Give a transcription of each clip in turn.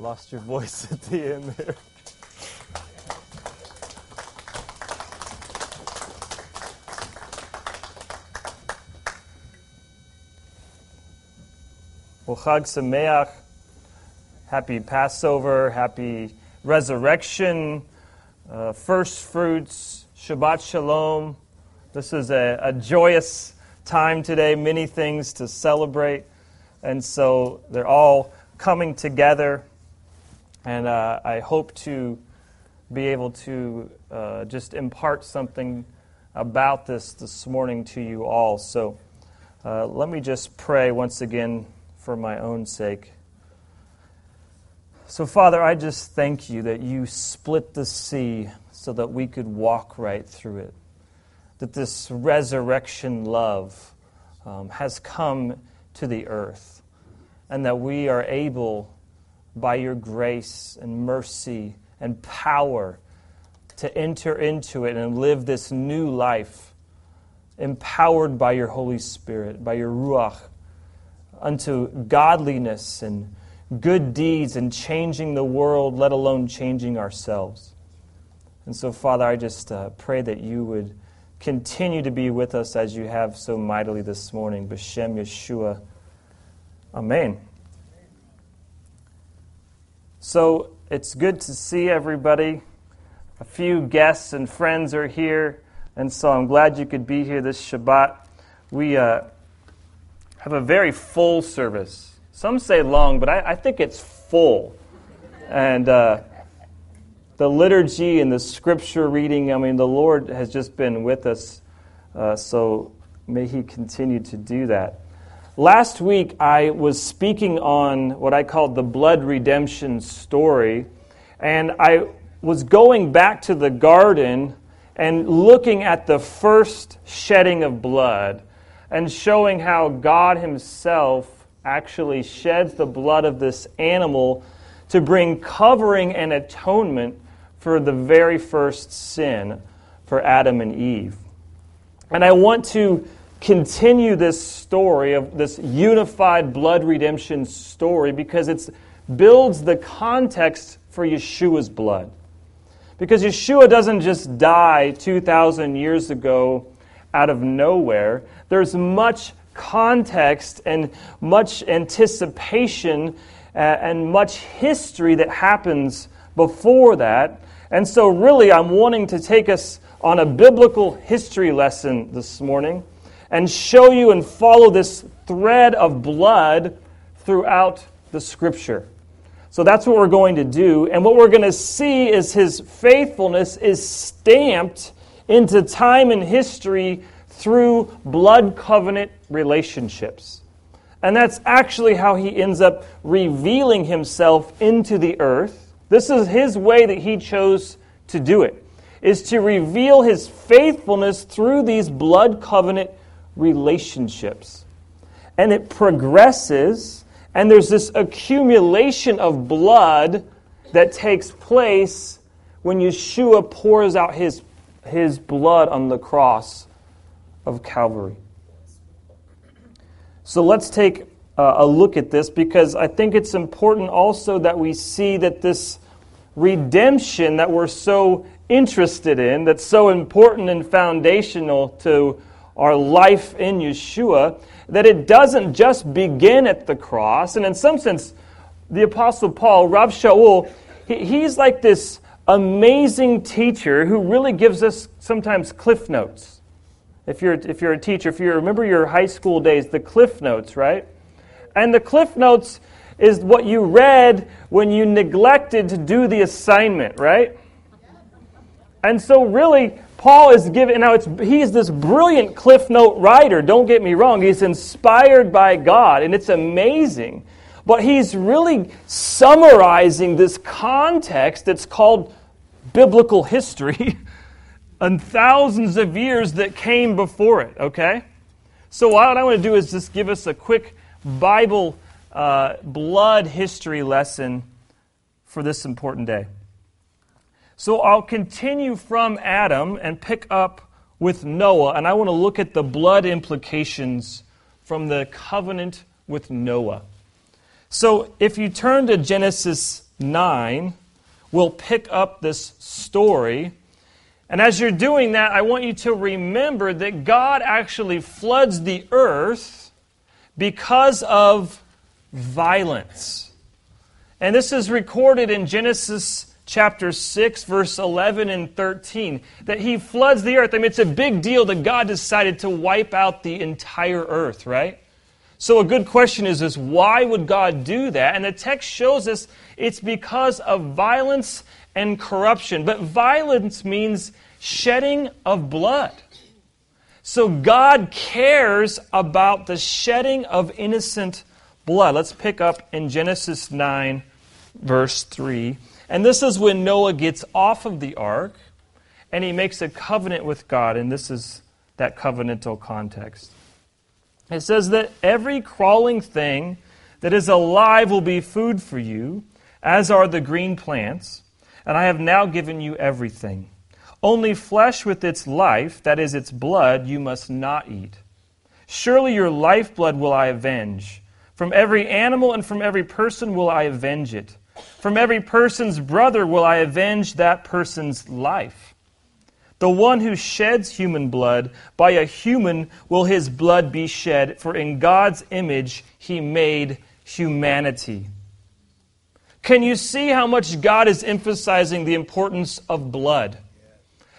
Lost your voice at the end there. Well, Chag Sameach, happy Passover, happy resurrection, uh, first fruits, Shabbat Shalom. This is a, a joyous time today, many things to celebrate. And so they're all coming together. And uh, I hope to be able to uh, just impart something about this this morning to you all. So uh, let me just pray once again for my own sake. So, Father, I just thank you that you split the sea so that we could walk right through it. That this resurrection love um, has come to the earth, and that we are able, by your grace and mercy and power, to enter into it and live this new life, empowered by your Holy Spirit, by your Ruach unto godliness and good deeds and changing the world, let alone changing ourselves. And so, Father, I just uh, pray that you would continue to be with us as you have so mightily this morning. B'Shem Yeshua. Amen. So, it's good to see everybody. A few guests and friends are here, and so I'm glad you could be here this Shabbat. We, uh, have a very full service. Some say long, but I, I think it's full. And uh, the liturgy and the scripture reading, I mean, the Lord has just been with us. Uh, so may He continue to do that. Last week, I was speaking on what I called the blood redemption story. And I was going back to the garden and looking at the first shedding of blood and showing how God Himself actually sheds the blood of this animal to bring covering and atonement for the very first sin for Adam and Eve. And I want to continue this story of this unified blood redemption story because it builds the context for Yeshua's blood. Because Yeshua doesn't just die 2,000 years ago out of nowhere. There's much context and much anticipation uh, and much history that happens before that. And so, really, I'm wanting to take us on a biblical history lesson this morning and show you and follow this thread of blood throughout the scripture. So that's what we're going to do. And what we're going to see is his faithfulness is stamped into time and history through blood covenant relationships. And that's actually how he ends up revealing himself into the earth. This is his way that he chose to do it, is to reveal his faithfulness through these blood covenant relationships. And it progresses, and there's this accumulation of blood that takes place when Yeshua pours out his, his blood on the cross of Calvary. So let's take a look at this because I think it's important also that we see that this redemption that we're so interested in, that's so important and foundational to our life in Yeshua, that it doesn't just begin at the cross. And in some sense, the Apostle Paul, Rav Shaul, he's like this amazing teacher who really gives us sometimes cliff notes. If you're, if you're a teacher, if you remember your high school days, the Cliff Notes, right? And the Cliff Notes is what you read when you neglected to do the assignment, right? And so, really, Paul is giving, now it's, he's this brilliant Cliff Note writer, don't get me wrong. He's inspired by God, and it's amazing. But he's really summarizing this context that's called biblical history and thousands of years that came before it, okay? So, what I want to do is just give us a quick Bible uh, blood history lesson for this important day. So, I'll continue from Adam and pick up with Noah, and I want to look at the blood implications from the covenant with Noah. So, if you turn to Genesis 9, we'll pick up this story. And as you're doing that, I want you to remember that God actually floods the earth because of violence. And this is recorded in Genesis chapter 6, verse 11 and 13, that he floods the earth. I mean, it's a big deal that God decided to wipe out the entire earth, right? So a good question is, this, why would God do that? And the text shows us it's because of violence and corruption. But violence means shedding of blood. So God cares about the shedding of innocent blood. Let's pick up in Genesis 9, verse 3. And this is when Noah gets off of the ark and he makes a covenant with God, and this is that covenantal context. It says that every crawling thing that is alive will be food for you, as are the green plants, and I have now given you everything. Only flesh with its life, that is, its blood, you must not eat. Surely your lifeblood will I avenge. From every animal and from every person will I avenge it. From every person's brother will I avenge that person's life. The one who sheds human blood, by a human will his blood be shed, for in God's image he made humanity. Can you see how much God is emphasizing the importance of blood?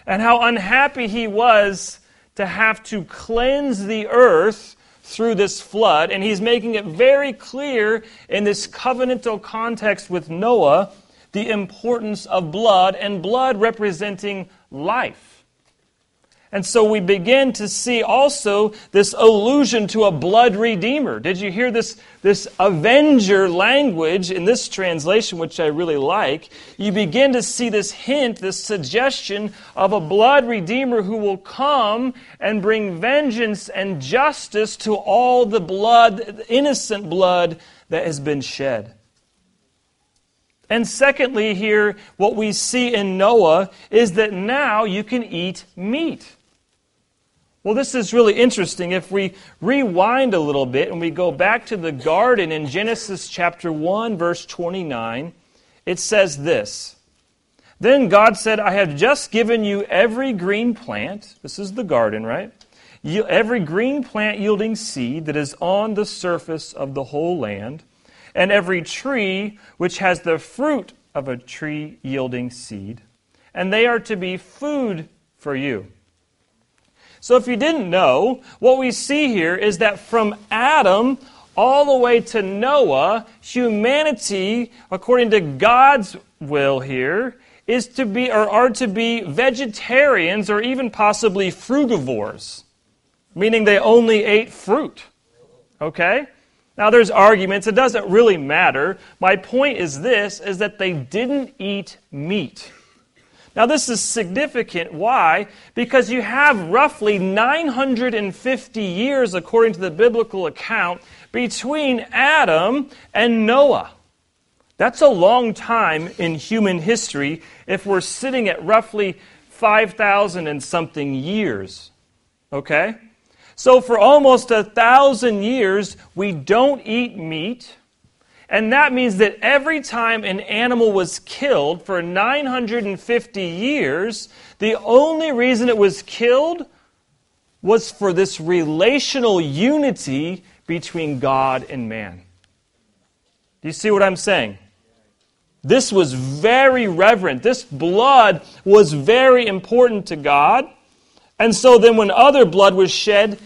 And how unhappy he was to have to cleanse the earth through this flood. And he's making it very clear in this covenantal context with Noah the importance of blood, and blood representing life. And so we begin to see also this allusion to a blood redeemer. Did you hear this, this avenger language in this translation, which I really like? You begin to see this hint, this suggestion of a blood redeemer who will come and bring vengeance and justice to all the blood, innocent blood that has been shed. And secondly, here, what we see in Noah is that now you can eat meat. Well, this is really interesting. If we rewind a little bit and we go back to the garden in Genesis chapter 1, verse 29, it says this Then God said, I have just given you every green plant. This is the garden, right? Every green plant yielding seed that is on the surface of the whole land, and every tree which has the fruit of a tree yielding seed, and they are to be food for you. So, if you didn't know, what we see here is that from Adam all the way to Noah, humanity, according to God's will here, is to be or are to be vegetarians or even possibly frugivores, meaning they only ate fruit. Okay? Now there's arguments, it doesn't really matter. My point is this is that they didn't eat meat. Now, this is significant. Why? Because you have roughly 950 years, according to the biblical account, between Adam and Noah. That's a long time in human history if we're sitting at roughly 5,000 and something years. Okay? So, for almost a thousand years, we don't eat meat. And that means that every time an animal was killed for 950 years, the only reason it was killed was for this relational unity between God and man. Do you see what I'm saying? This was very reverent. This blood was very important to God. And so then, when other blood was shed,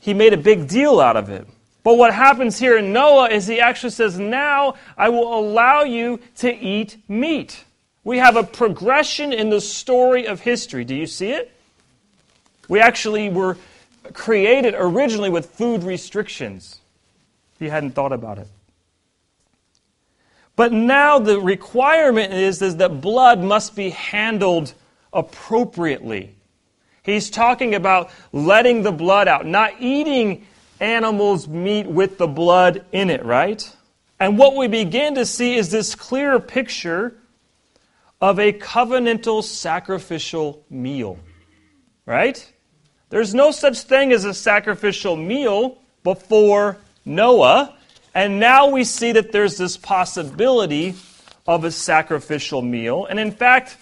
he made a big deal out of it. But what happens here in Noah is he actually says, Now I will allow you to eat meat. We have a progression in the story of history. Do you see it? We actually were created originally with food restrictions. If you hadn't thought about it. But now the requirement is, is that blood must be handled appropriately. He's talking about letting the blood out, not eating animal's meat with the blood in it, right? And what we begin to see is this clear picture of a covenantal sacrificial meal, right? There's no such thing as a sacrificial meal before Noah, and now we see that there's this possibility of a sacrificial meal. And in fact,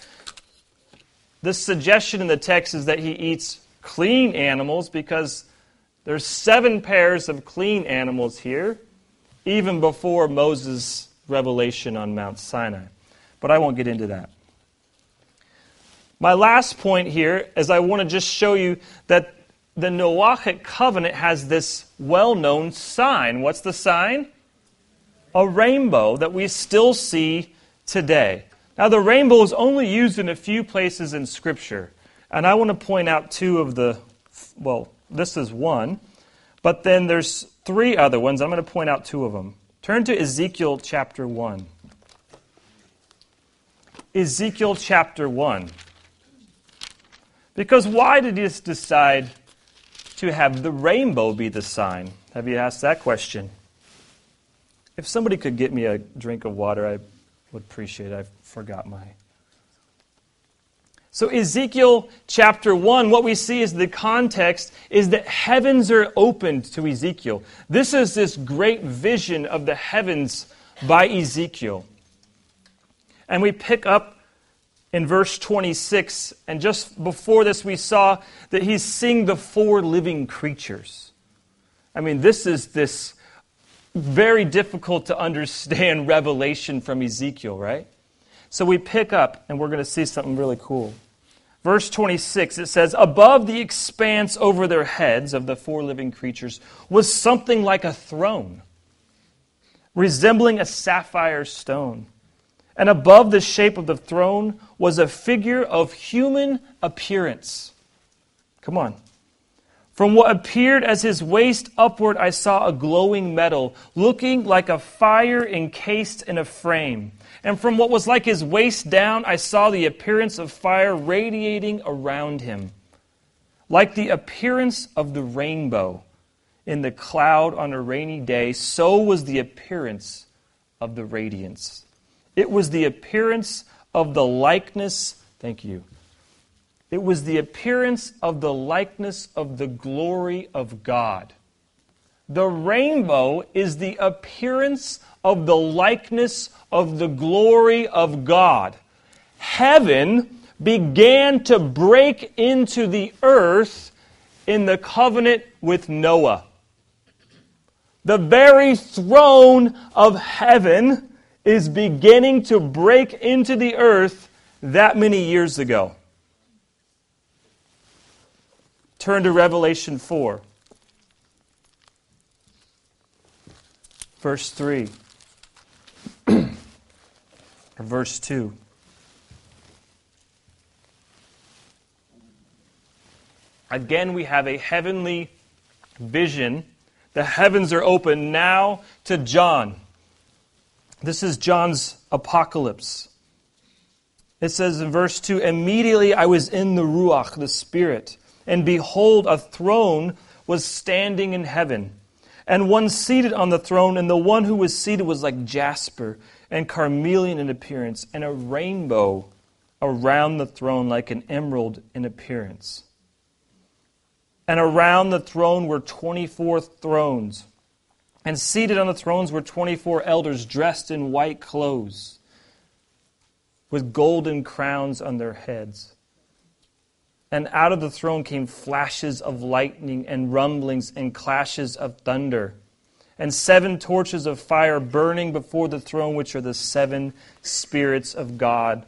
the suggestion in the text is that he eats clean animals because there's seven pairs of clean animals here, even before Moses' revelation on Mount Sinai. But I won't get into that. My last point here is I want to just show you that the Noachic covenant has this well known sign. What's the sign? A rainbow that we still see today. Now, the rainbow is only used in a few places in Scripture. And I want to point out two of the, well, this is one. But then there's three other ones. I'm going to point out two of them. Turn to Ezekiel chapter 1. Ezekiel chapter 1. Because why did he decide to have the rainbow be the sign? Have you asked that question? If somebody could get me a drink of water, I would appreciate it. I forgot my so, Ezekiel chapter 1, what we see is the context is that heavens are opened to Ezekiel. This is this great vision of the heavens by Ezekiel. And we pick up in verse 26, and just before this, we saw that he's seeing the four living creatures. I mean, this is this very difficult to understand revelation from Ezekiel, right? So we pick up, and we're going to see something really cool. Verse 26, it says, Above the expanse over their heads of the four living creatures was something like a throne, resembling a sapphire stone. And above the shape of the throne was a figure of human appearance. Come on. From what appeared as his waist upward, I saw a glowing metal, looking like a fire encased in a frame. And from what was like his waist down, I saw the appearance of fire radiating around him, like the appearance of the rainbow in the cloud on a rainy day, so was the appearance of the radiance. It was the appearance of the likeness, thank you. It was the appearance of the likeness of the glory of God. The rainbow is the appearance of the likeness of the glory of God. Heaven began to break into the earth in the covenant with Noah. The very throne of heaven is beginning to break into the earth that many years ago. Turn to Revelation 4, verse 3 or verse 2. Again, we have a heavenly vision. The heavens are open now to John. This is John's apocalypse. It says in verse 2 Immediately I was in the Ruach, the Spirit, and behold, a throne was standing in heaven, and one seated on the throne, and the one who was seated was like jasper and carnelian in appearance, and a rainbow around the throne like an emerald in appearance. And around the throne were 24 thrones. And seated on the thrones were 24 elders dressed in white clothes, with golden crowns on their heads. And out of the throne came flashes of lightning and rumblings and clashes of thunder and seven torches of fire burning before the throne, which are the seven spirits of God.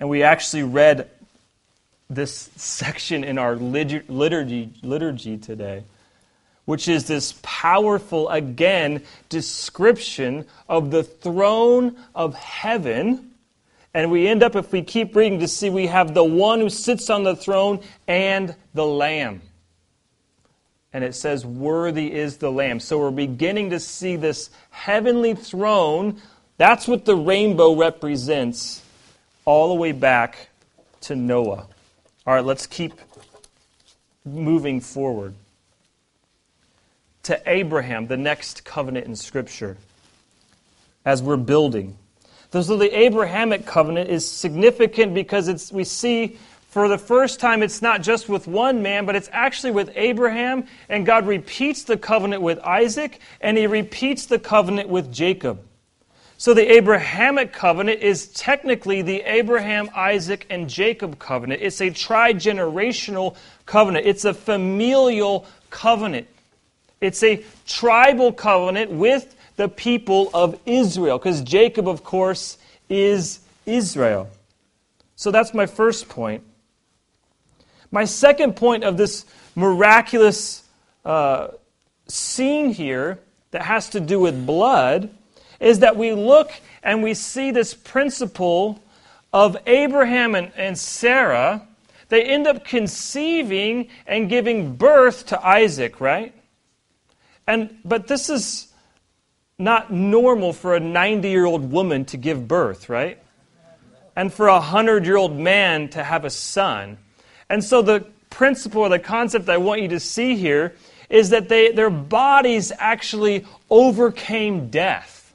And we actually read this section in our liturgy, liturgy today, which is this powerful, again, description of the throne of heaven. And we end up, if we keep reading, to see we have the one who sits on the throne and the Lamb and it says, Worthy is the Lamb. So we're beginning to see this heavenly throne. That's what the rainbow represents, all the way back to Noah. All right, let's keep moving forward. To Abraham, the next covenant in Scripture, as we're building. So the Abrahamic covenant is significant because it's, we see for the first time, it's not just with one man, but it's actually with Abraham. And God repeats the covenant with Isaac, and he repeats the covenant with Jacob. So the Abrahamic covenant is technically the Abraham, Isaac, and Jacob covenant. It's a tri-generational covenant. It's a familial covenant. It's a tribal covenant with the people of Israel, because Jacob, of course, is Israel. So that's my first point. My second point of this miraculous uh, scene here that has to do with blood is that we look and we see this principle of Abraham and, and Sarah. They end up conceiving and giving birth to Isaac, right? And but this is not normal for a 90 year old woman to give birth, right? And for a 100 year old man to have a son. And so the principle or the concept I want you to see here is that they, their bodies actually overcame death.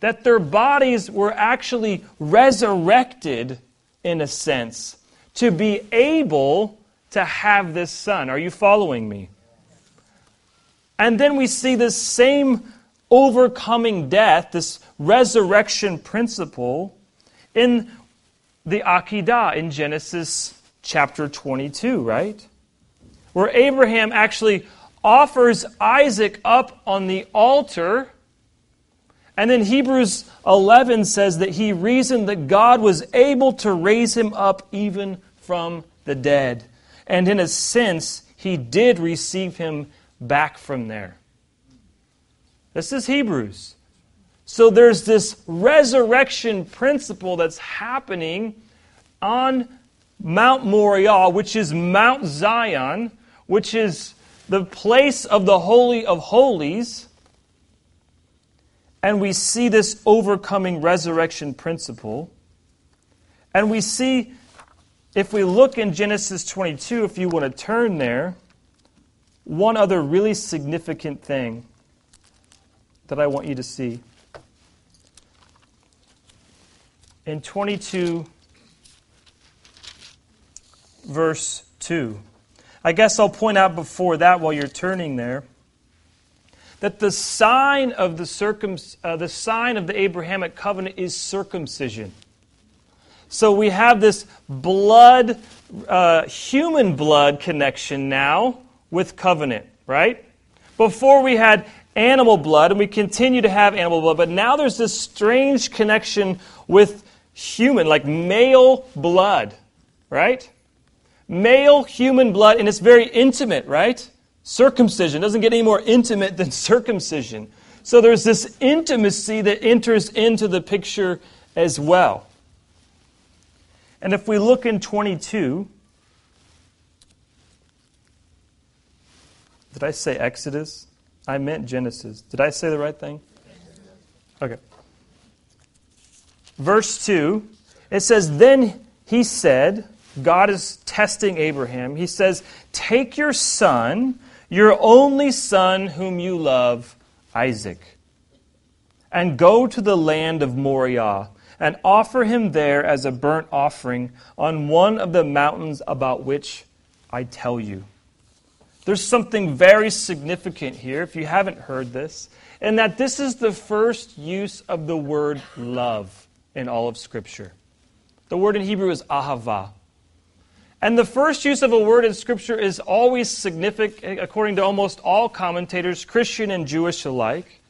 That their bodies were actually resurrected, in a sense, to be able to have this son. Are you following me? And then we see this same overcoming death, this resurrection principle, in the Akedah in Genesis chapter 22, right? Where Abraham actually offers Isaac up on the altar. And then Hebrews 11 says that he reasoned that God was able to raise him up even from the dead. And in a sense, he did receive him back from there. This is Hebrews. So there's this resurrection principle that's happening on Mount Moriah, which is Mount Zion, which is the place of the Holy of Holies. And we see this overcoming resurrection principle. And we see, if we look in Genesis 22, if you want to turn there, one other really significant thing that I want you to see. In 22, verse 2, I guess I'll point out before that while you're turning there that the sign of the, circum, uh, the sign of the Abrahamic covenant is circumcision. So we have this blood, uh, human blood connection now with covenant, right? Before we had animal blood, and we continue to have animal blood, but now there's this strange connection with human, like male blood, right? Male human blood, and it's very intimate, right? Circumcision doesn't get any more intimate than circumcision. So there's this intimacy that enters into the picture as well. And if we look in 22, Did I say Exodus? I meant Genesis. Did I say the right thing? Okay. Verse 2, it says, Then he said, God is testing Abraham. He says, Take your son, your only son whom you love, Isaac, and go to the land of Moriah and offer him there as a burnt offering on one of the mountains about which I tell you. There's something very significant here, if you haven't heard this, and that this is the first use of the word love in all of Scripture. The word in Hebrew is ahava. And the first use of a word in Scripture is always significant, according to almost all commentators, Christian and Jewish alike.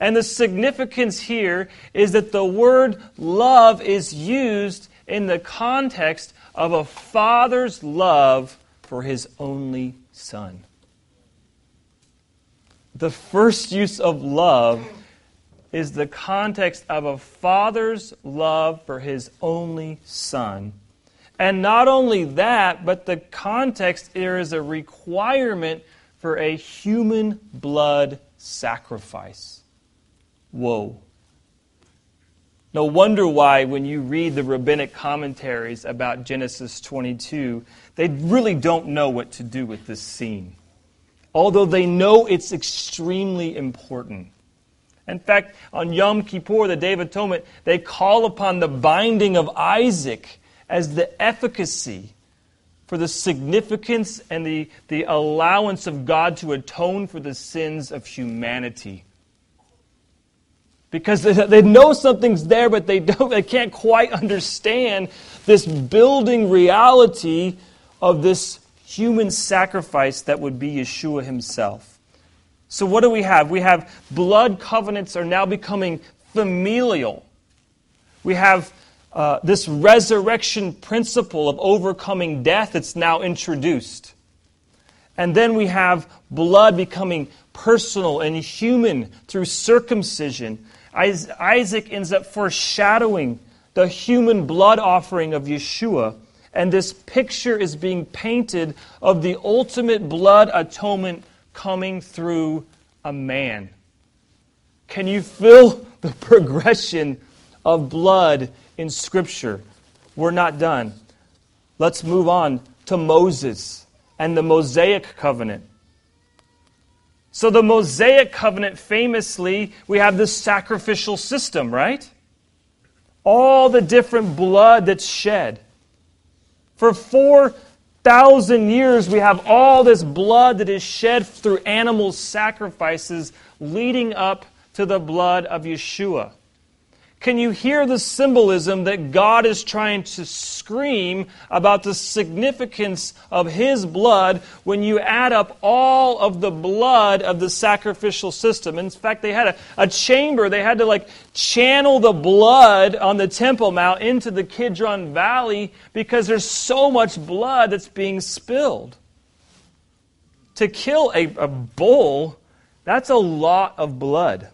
And the significance here is that the word love is used in the context of a father's love for his only son. The first use of love is the context of a father's love for his only son. And not only that, but the context there is a requirement for a human blood sacrifice. Whoa. No wonder why, when you read the rabbinic commentaries about Genesis 22, they really don't know what to do with this scene, although they know it's extremely important. In fact, on Yom Kippur, the Day of Atonement, they call upon the binding of Isaac as the efficacy for the significance and the, the allowance of God to atone for the sins of humanity. because they know something's there, but they, don't, they can't quite understand this building reality of this human sacrifice that would be Yeshua himself. So, what do we have? We have blood covenants are now becoming familial. We have uh, this resurrection principle of overcoming death that's now introduced. And then we have blood becoming personal and human through circumcision. Isaac ends up foreshadowing the human blood offering of Yeshua. And this picture is being painted of the ultimate blood atonement coming through a man. Can you feel the progression of blood in Scripture? We're not done. Let's move on to Moses and the Mosaic covenant. So, the Mosaic covenant, famously, we have this sacrificial system, right? All the different blood that's shed. For 4,000 years, we have all this blood that is shed through animal sacrifices leading up to the blood of Yeshua. Can you hear the symbolism that God is trying to scream about the significance of His blood when you add up all of the blood of the sacrificial system? In fact, they had a, a chamber, they had to like channel the blood on the Temple Mount into the Kidron Valley because there's so much blood that's being spilled. To kill a, a bull, that's a lot of blood.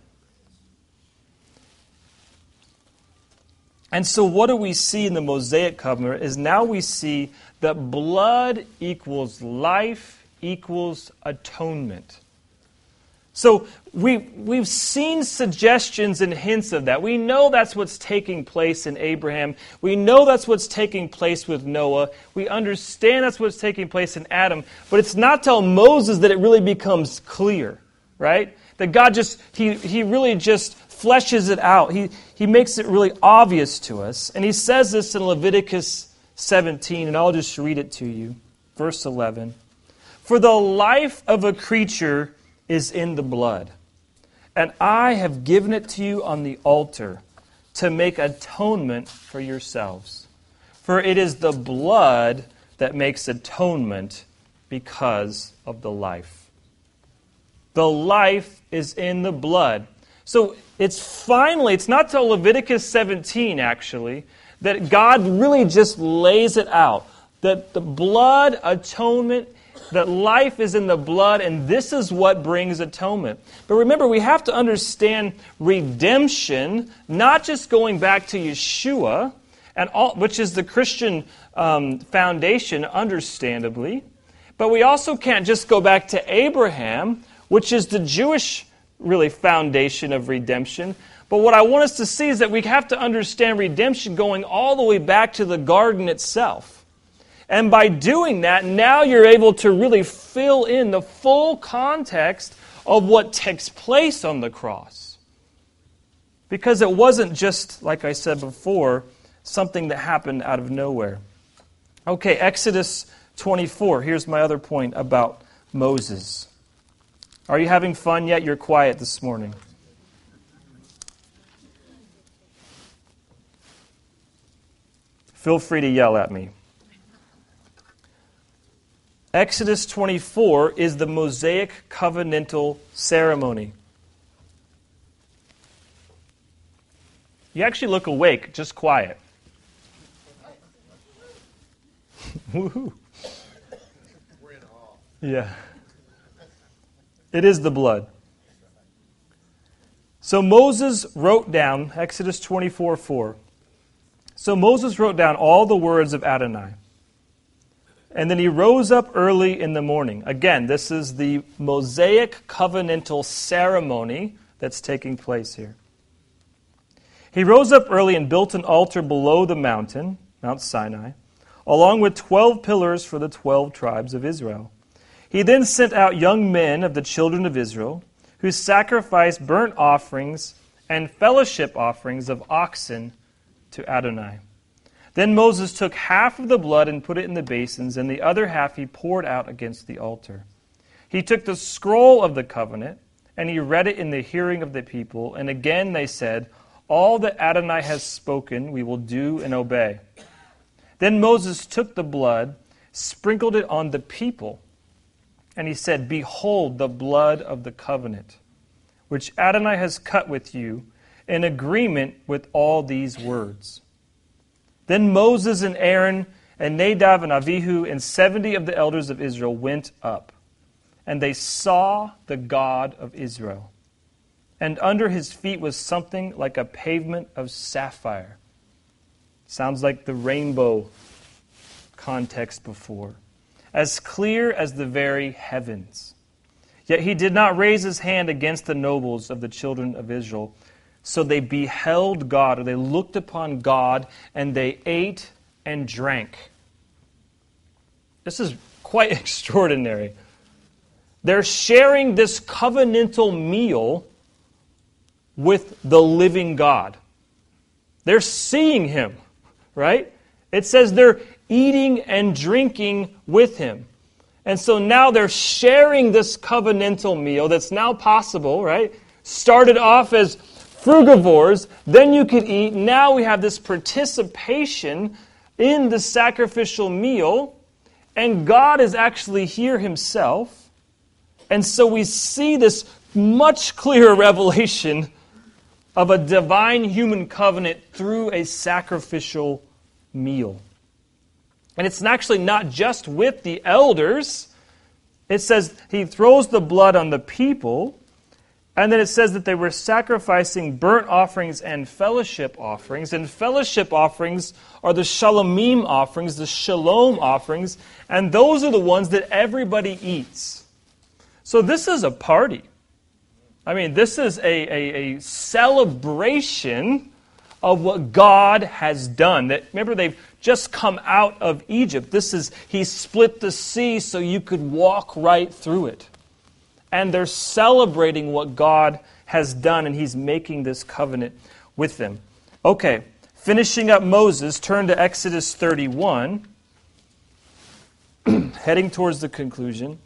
And so, what do we see in the Mosaic covenant is now we see that blood equals life equals atonement. So, we, we've seen suggestions and hints of that. We know that's what's taking place in Abraham. We know that's what's taking place with Noah. We understand that's what's taking place in Adam. But it's not till Moses that it really becomes clear, right? That God just, he, he really just fleshes it out. He, he makes it really obvious to us. And he says this in Leviticus 17, and I'll just read it to you. Verse 11 For the life of a creature is in the blood, and I have given it to you on the altar to make atonement for yourselves. For it is the blood that makes atonement because of the life. The life is in the blood. So it's finally, it's not till Leviticus 17, actually, that God really just lays it out. That the blood atonement, that life is in the blood, and this is what brings atonement. But remember, we have to understand redemption, not just going back to Yeshua, and all, which is the Christian um, foundation, understandably. But we also can't just go back to Abraham, which is the Jewish really foundation of redemption. But what I want us to see is that we have to understand redemption going all the way back to the garden itself. And by doing that, now you're able to really fill in the full context of what takes place on the cross. Because it wasn't just, like I said before, something that happened out of nowhere. Okay, Exodus 24. Here's my other point about Moses. Are you having fun yet? You're quiet this morning. Feel free to yell at me. Exodus 24 is the Mosaic covenantal ceremony. You actually look awake, just quiet. Woohoo. Yeah. It is the blood. So Moses wrote down, Exodus 24 4. So Moses wrote down all the words of Adonai. And then he rose up early in the morning. Again, this is the Mosaic covenantal ceremony that's taking place here. He rose up early and built an altar below the mountain, Mount Sinai, along with 12 pillars for the 12 tribes of Israel. He then sent out young men of the children of Israel, who sacrificed burnt offerings and fellowship offerings of oxen to Adonai. Then Moses took half of the blood and put it in the basins, and the other half he poured out against the altar. He took the scroll of the covenant and he read it in the hearing of the people. And again they said, All that Adonai has spoken, we will do and obey. Then Moses took the blood, sprinkled it on the people, and he said, Behold the blood of the covenant, which Adonai has cut with you, in agreement with all these words. Then Moses and Aaron and Nadab and Avihu and seventy of the elders of Israel went up and they saw the God of Israel. And under his feet was something like a pavement of sapphire. Sounds like the rainbow context before. As clear as the very heavens. Yet he did not raise his hand against the nobles of the children of Israel. So they beheld God, or they looked upon God, and they ate and drank. This is quite extraordinary. They're sharing this covenantal meal with the living God. They're seeing him, right? It says they're eating and drinking with him. And so now they're sharing this covenantal meal that's now possible, right? Started off as frugivores, then you could eat. Now we have this participation in the sacrificial meal, and God is actually here himself. And so we see this much clearer revelation of a divine human covenant through a sacrificial meal. And it's actually not just with the elders. It says he throws the blood on the people, and then it says that they were sacrificing burnt offerings and fellowship offerings. And fellowship offerings are the shalomim offerings, the shalom offerings, and those are the ones that everybody eats. So this is a party. I mean, this is a, a, a celebration of what God has done. That remember they've just come out of Egypt. This is he split the sea so you could walk right through it. And they're celebrating what God has done and he's making this covenant with them. Okay, finishing up Moses, turn to Exodus 31 heading towards the conclusion.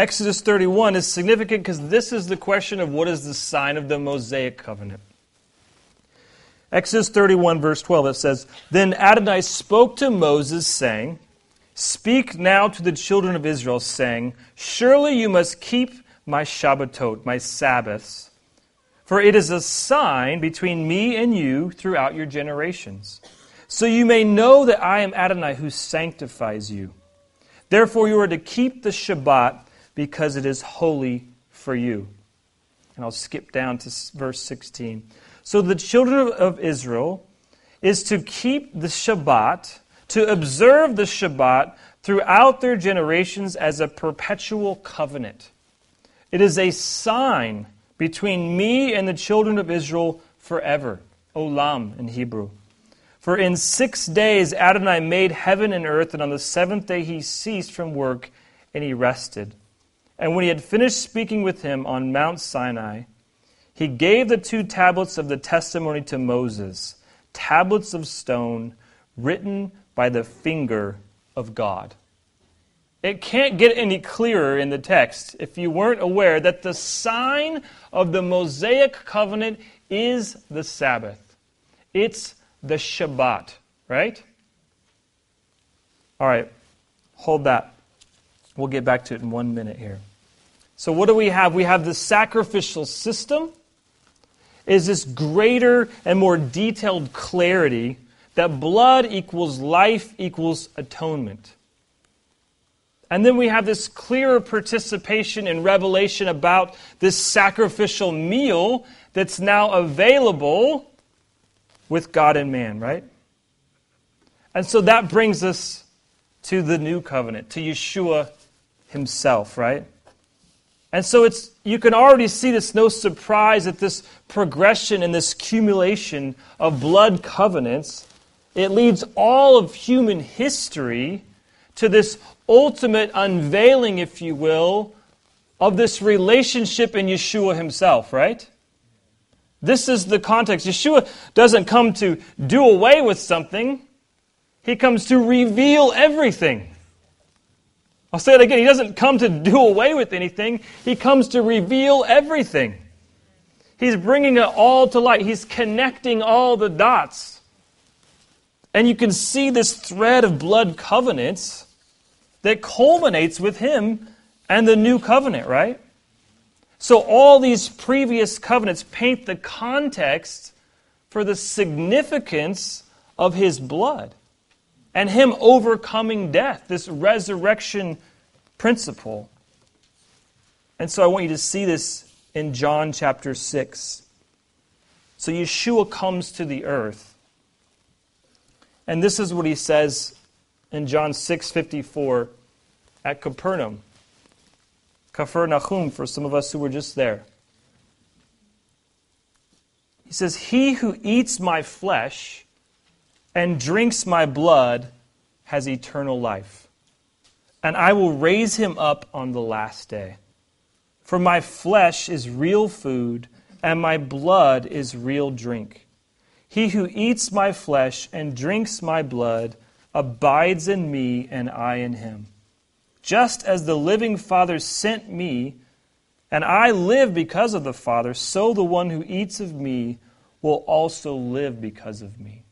Exodus 31 is significant because this is the question of what is the sign of the Mosaic covenant. Exodus 31, verse 12, it says, Then Adonai spoke to Moses, saying, Speak now to the children of Israel, saying, Surely you must keep my Shabbatot, my Sabbaths, for it is a sign between me and you throughout your generations. So you may know that I am Adonai who sanctifies you. Therefore, you are to keep the Shabbat because it is holy for you. And I'll skip down to verse 16. So the children of Israel is to keep the Shabbat, to observe the Shabbat throughout their generations as a perpetual covenant. It is a sign between me and the children of Israel forever. Olam in Hebrew. For in six days Adonai made heaven and earth, and on the seventh day he ceased from work and he rested. And when he had finished speaking with him on Mount Sinai, he gave the two tablets of the testimony to Moses, tablets of stone written by the finger of God. It can't get any clearer in the text if you weren't aware that the sign of the Mosaic covenant is the Sabbath. It's the Shabbat, right? All right, hold that. We'll get back to it in one minute here. So, what do we have? We have the sacrificial system, is this greater and more detailed clarity that blood equals life equals atonement. And then we have this clearer participation in revelation about this sacrificial meal that's now available with God and man, right? And so that brings us to the new covenant, to Yeshua himself, right? And so it's you can already see this no surprise that this progression and this accumulation of blood covenants it leads all of human history to this ultimate unveiling if you will of this relationship in Yeshua himself, right? This is the context. Yeshua doesn't come to do away with something. He comes to reveal everything. I'll say it again. He doesn't come to do away with anything, He comes to reveal everything. He's bringing it all to light, He's connecting all the dots. And you can see this thread of blood covenants that culminates with Him and the new covenant, right? So all these previous covenants paint the context for the significance of His blood and him overcoming death, this resurrection principle. And so I want you to see this in John chapter 6. So Yeshua comes to the earth. And this is what he says in John 6:54 at Capernaum. Capernaum for some of us who were just there. He says, "He who eats my flesh and drinks my blood has eternal life. And I will raise him up on the last day. For my flesh is real food, and my blood is real drink. He who eats my flesh and drinks my blood abides in me, and I in him. Just as the living Father sent me, and I live because of the Father, so the one who eats of me will also live because of me.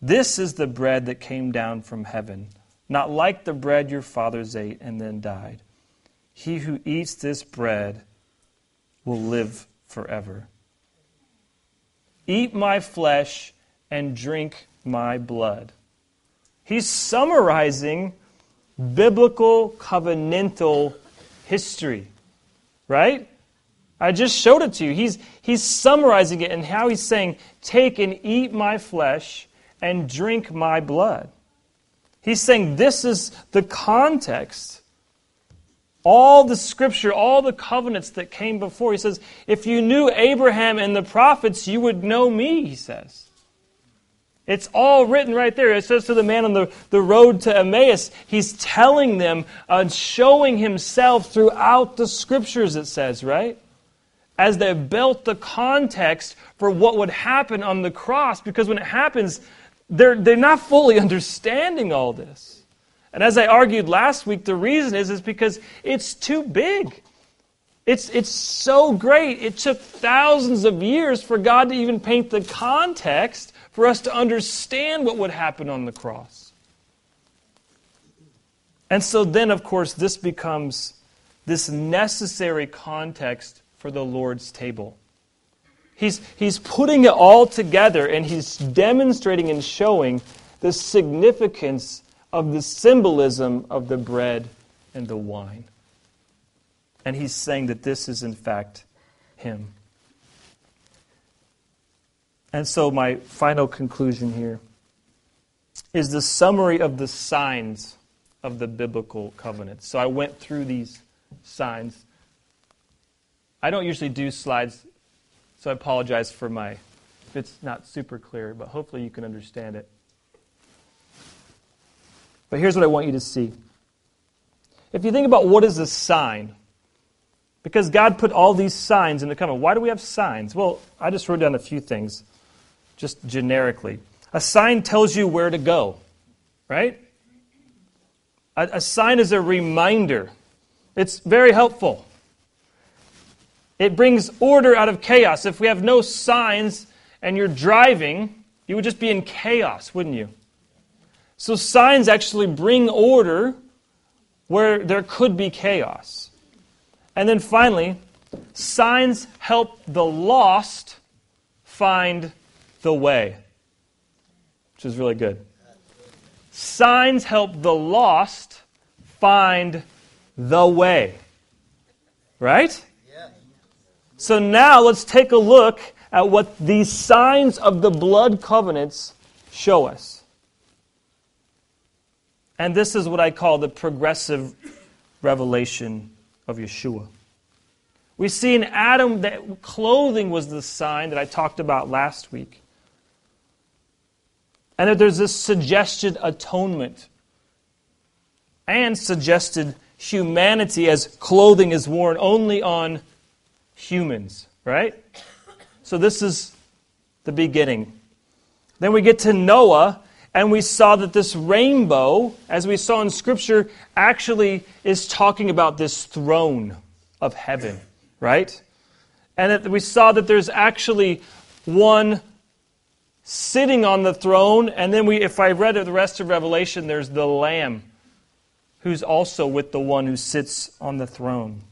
This is the bread that came down from heaven, not like the bread your fathers ate and then died. He who eats this bread will live forever. Eat my flesh and drink my blood. He's summarizing biblical covenantal history, right? I just showed it to you. He's, he's summarizing it and how he's saying, Take and eat my flesh and drink my blood. He's saying this is the context. All the scripture, all the covenants that came before. He says, if you knew Abraham and the prophets, you would know me, he says. It's all written right there. It says to the man on the, the road to Emmaus, he's telling them and uh, showing himself throughout the scriptures, it says, right? As they built the context for what would happen on the cross, because when it happens, they're, they're not fully understanding all this. And as I argued last week, the reason is, is because it's too big. It's, it's so great. It took thousands of years for God to even paint the context for us to understand what would happen on the cross. And so then, of course, this becomes this necessary context for the Lord's table. He's, he's putting it all together and he's demonstrating and showing the significance of the symbolism of the bread and the wine. And he's saying that this is, in fact, him. And so, my final conclusion here is the summary of the signs of the biblical covenant. So, I went through these signs. I don't usually do slides so I apologize for my, if it's not super clear, but hopefully you can understand it. But here's what I want you to see. If you think about what is a sign, because God put all these signs in the covenant. Why do we have signs? Well, I just wrote down a few things, just generically. A sign tells you where to go, right? A, a sign is a reminder. It's very helpful. It brings order out of chaos. If we have no signs and you're driving, you would just be in chaos, wouldn't you? So signs actually bring order where there could be chaos. And then finally, signs help the lost find the way, which is really good. Signs help the lost find the way. Right? So now let's take a look at what these signs of the blood covenants show us. And this is what I call the progressive revelation of Yeshua. We see in Adam that clothing was the sign that I talked about last week. And that there's this suggested atonement and suggested humanity as clothing is worn only on humans, right? So this is the beginning. Then we get to Noah, And we saw that this rainbow, as we saw in Scripture, actually is talking about this throne of heaven, right? And that we saw that there's actually one sitting on the throne. And then we, if I read the rest of Revelation, there's the Lamb who's also with the one who sits on the throne.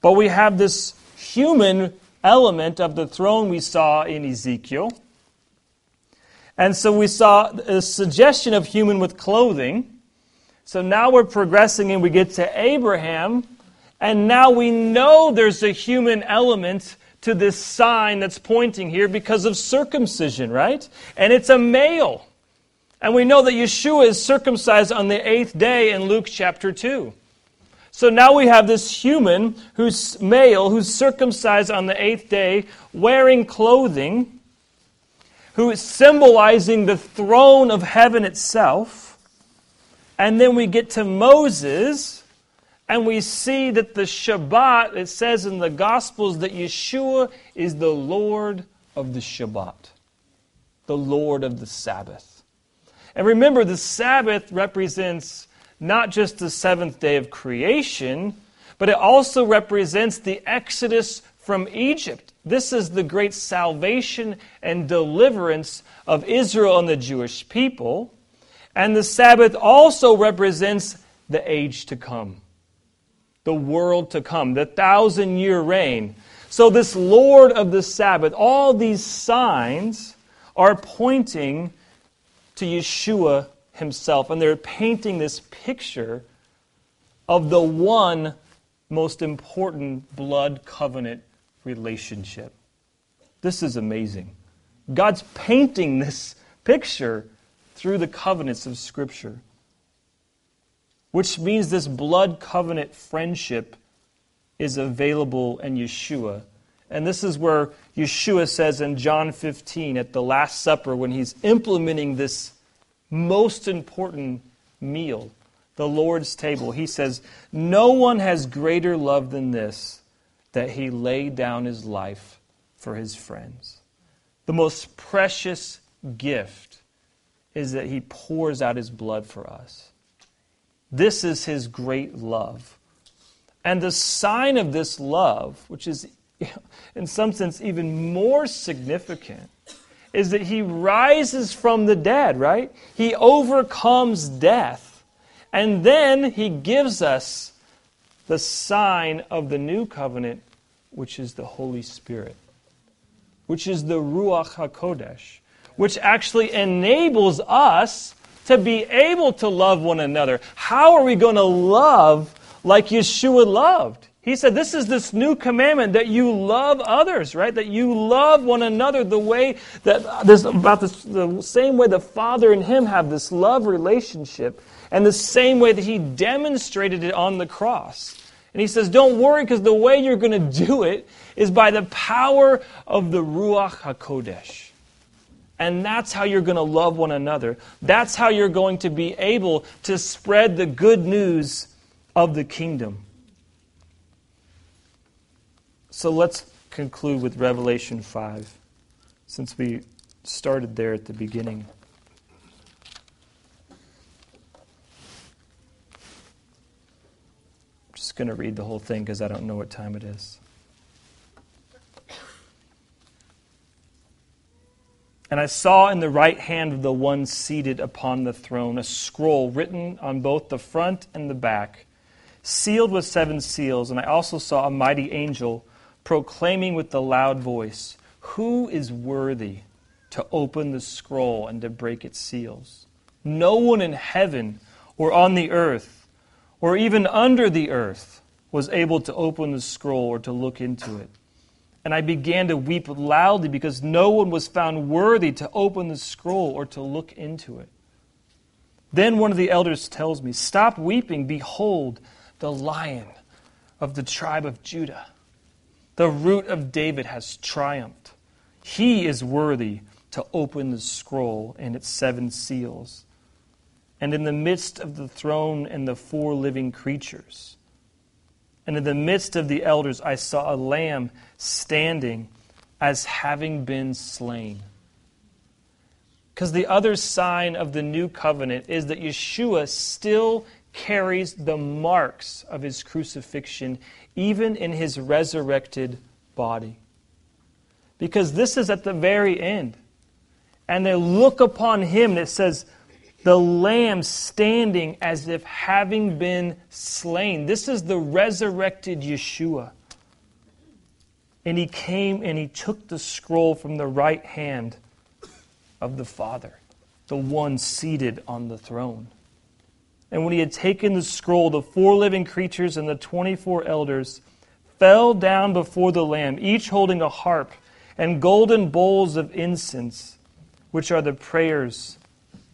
But we have this human element of the throne we saw in Ezekiel. And so we saw a suggestion of human with clothing. So now we're progressing and we get to Abraham. And now we know there's a human element to this sign that's pointing here because of circumcision, right? And it's a male. And we know that Yeshua is circumcised on the eighth day in Luke chapter 2. So now we have this human who's male, who's circumcised on the eighth day, wearing clothing, who is symbolizing the throne of heaven itself. And then we get to Moses, and we see that the Shabbat, it says in the Gospels that Yeshua is the Lord of the Shabbat, the Lord of the Sabbath. And remember, the Sabbath represents not just the seventh day of creation, but it also represents the exodus from Egypt. This is the great salvation and deliverance of Israel and the Jewish people. And the Sabbath also represents the age to come, the world to come, the thousand year reign. So, this Lord of the Sabbath, all these signs are pointing to Yeshua himself. And they're painting this picture of the one most important blood covenant relationship. This is amazing. God's painting this picture through the covenants of Scripture, which means this blood covenant friendship is available in Yeshua. And this is where Yeshua says in John 15 at the Last Supper, when he's implementing this most important meal, the Lord's table. He says, No one has greater love than this, that he laid down his life for his friends. The most precious gift is that he pours out his blood for us. This is his great love. And the sign of this love, which is in some sense even more significant, is that he rises from the dead, right? He overcomes death. And then he gives us the sign of the new covenant, which is the Holy Spirit, which is the Ruach HaKodesh, which actually enables us to be able to love one another. How are we going to love like Yeshua loved? He said, This is this new commandment that you love others, right? That you love one another the way that uh, this about this, the same way the Father and Him have this love relationship, and the same way that He demonstrated it on the cross. And he says, Don't worry, because the way you're going to do it is by the power of the Ruach HaKodesh. And that's how you're going to love one another. That's how you're going to be able to spread the good news of the kingdom. So let's conclude with Revelation 5, since we started there at the beginning. I'm just going to read the whole thing because I don't know what time it is. And I saw in the right hand of the one seated upon the throne a scroll written on both the front and the back, sealed with seven seals. And I also saw a mighty angel proclaiming with a loud voice, Who is worthy to open the scroll and to break its seals? No one in heaven or on the earth or even under the earth was able to open the scroll or to look into it. And I began to weep loudly because no one was found worthy to open the scroll or to look into it. Then one of the elders tells me, Stop weeping. Behold, the lion of the tribe of Judah the root of David has triumphed. He is worthy to open the scroll and its seven seals. And in the midst of the throne and the four living creatures, and in the midst of the elders, I saw a lamb standing as having been slain, Because the other sign of the new covenant is that Yeshua still carries the marks of his crucifixion, even in his resurrected body. Because this is at the very end. And they look upon him, and it says, the Lamb standing as if having been slain. This is the resurrected Yeshua. And he came and he took the scroll from the right hand of the Father, the one seated on the throne. And when he had taken the scroll, the four living creatures and the 24 elders fell down before the Lamb, each holding a harp and golden bowls of incense, which are the prayers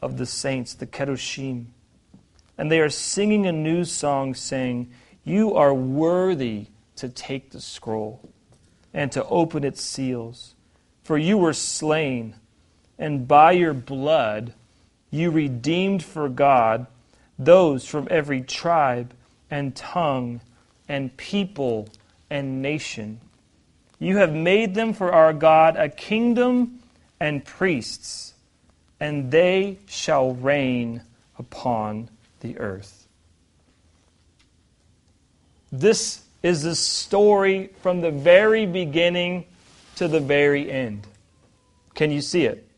of the saints, the Kedoshim. And they are singing a new song, saying, You are worthy to take the scroll and to open its seals. For you were slain, and by your blood you redeemed for God those from every tribe and tongue and people and nation. You have made them for our God a kingdom and priests, and they shall reign upon the earth. This is the story from the very beginning to the very end. Can you see it?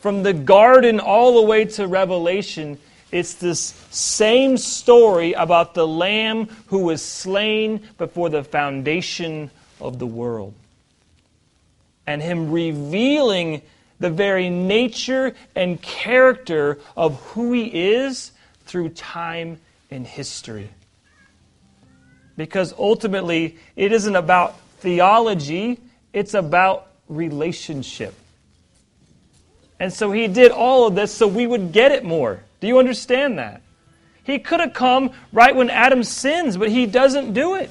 From the garden all the way to Revelation, it's this same story about the lamb who was slain before the foundation of the world. And him revealing the very nature and character of who he is through time and history. Because ultimately, it isn't about theology, it's about relationship. And so he did all of this so we would get it more. Do you understand that? He could have come right when Adam sins, but he doesn't do it.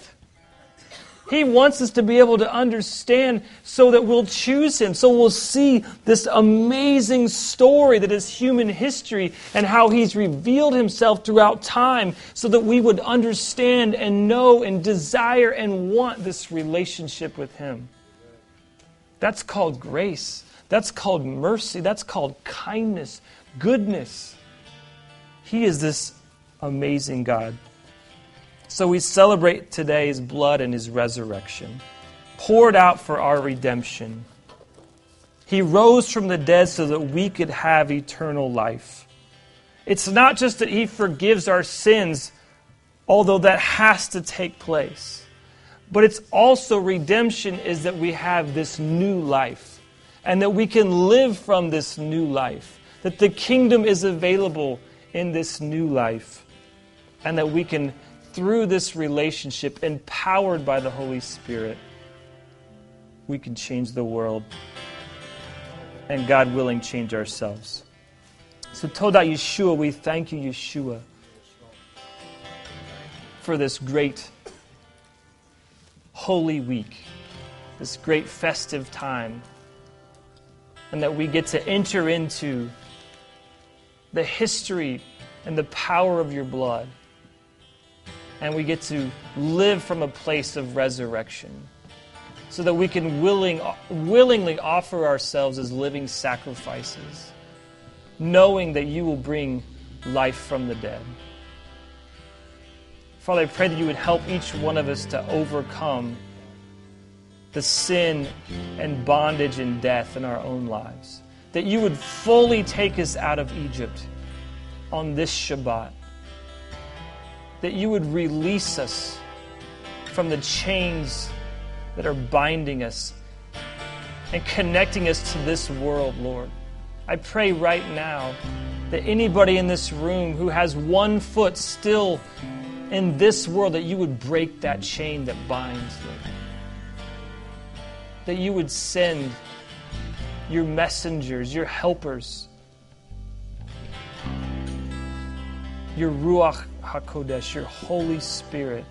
He wants us to be able to understand so that we'll choose Him, so we'll see this amazing story that is human history and how He's revealed Himself throughout time so that we would understand and know and desire and want this relationship with Him. That's called grace. That's called mercy. That's called kindness, goodness. He is this amazing God. So we celebrate today his blood and his resurrection, poured out for our redemption. He rose from the dead so that we could have eternal life. It's not just that he forgives our sins, although that has to take place, but it's also redemption is that we have this new life and that we can live from this new life, that the kingdom is available in this new life, and that we can through this relationship, empowered by the Holy Spirit, we can change the world and, God willing, change ourselves. So, Toda Yeshua, we thank you, Yeshua, for this great holy week, this great festive time, and that we get to enter into the history and the power of your blood and we get to live from a place of resurrection so that we can willing, willingly offer ourselves as living sacrifices, knowing that you will bring life from the dead. Father, I pray that you would help each one of us to overcome the sin and bondage and death in our own lives. That you would fully take us out of Egypt on this Shabbat that you would release us from the chains that are binding us and connecting us to this world, Lord. I pray right now that anybody in this room who has one foot still in this world, that you would break that chain that binds, Lord. That you would send your messengers, your helpers, your Ruach HaKodesh, your Holy Spirit,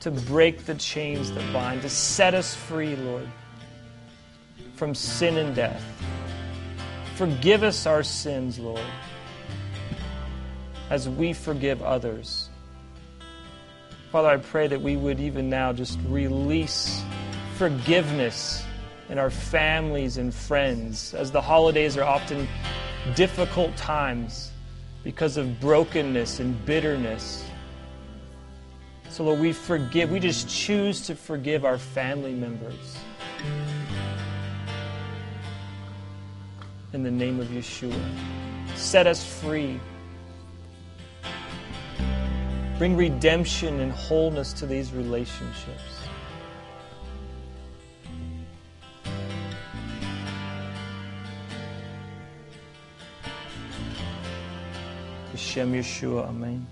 to break the chains that bind, to set us free, Lord, from sin and death. Forgive us our sins, Lord, as we forgive others. Father, I pray that we would even now just release forgiveness in our families and friends, as the holidays are often difficult times because of brokenness and bitterness. So, Lord, we forgive. We just choose to forgive our family members. In the name of Yeshua. Set us free. Bring redemption and wholeness to these relationships. Hashem Yeshua, Amen.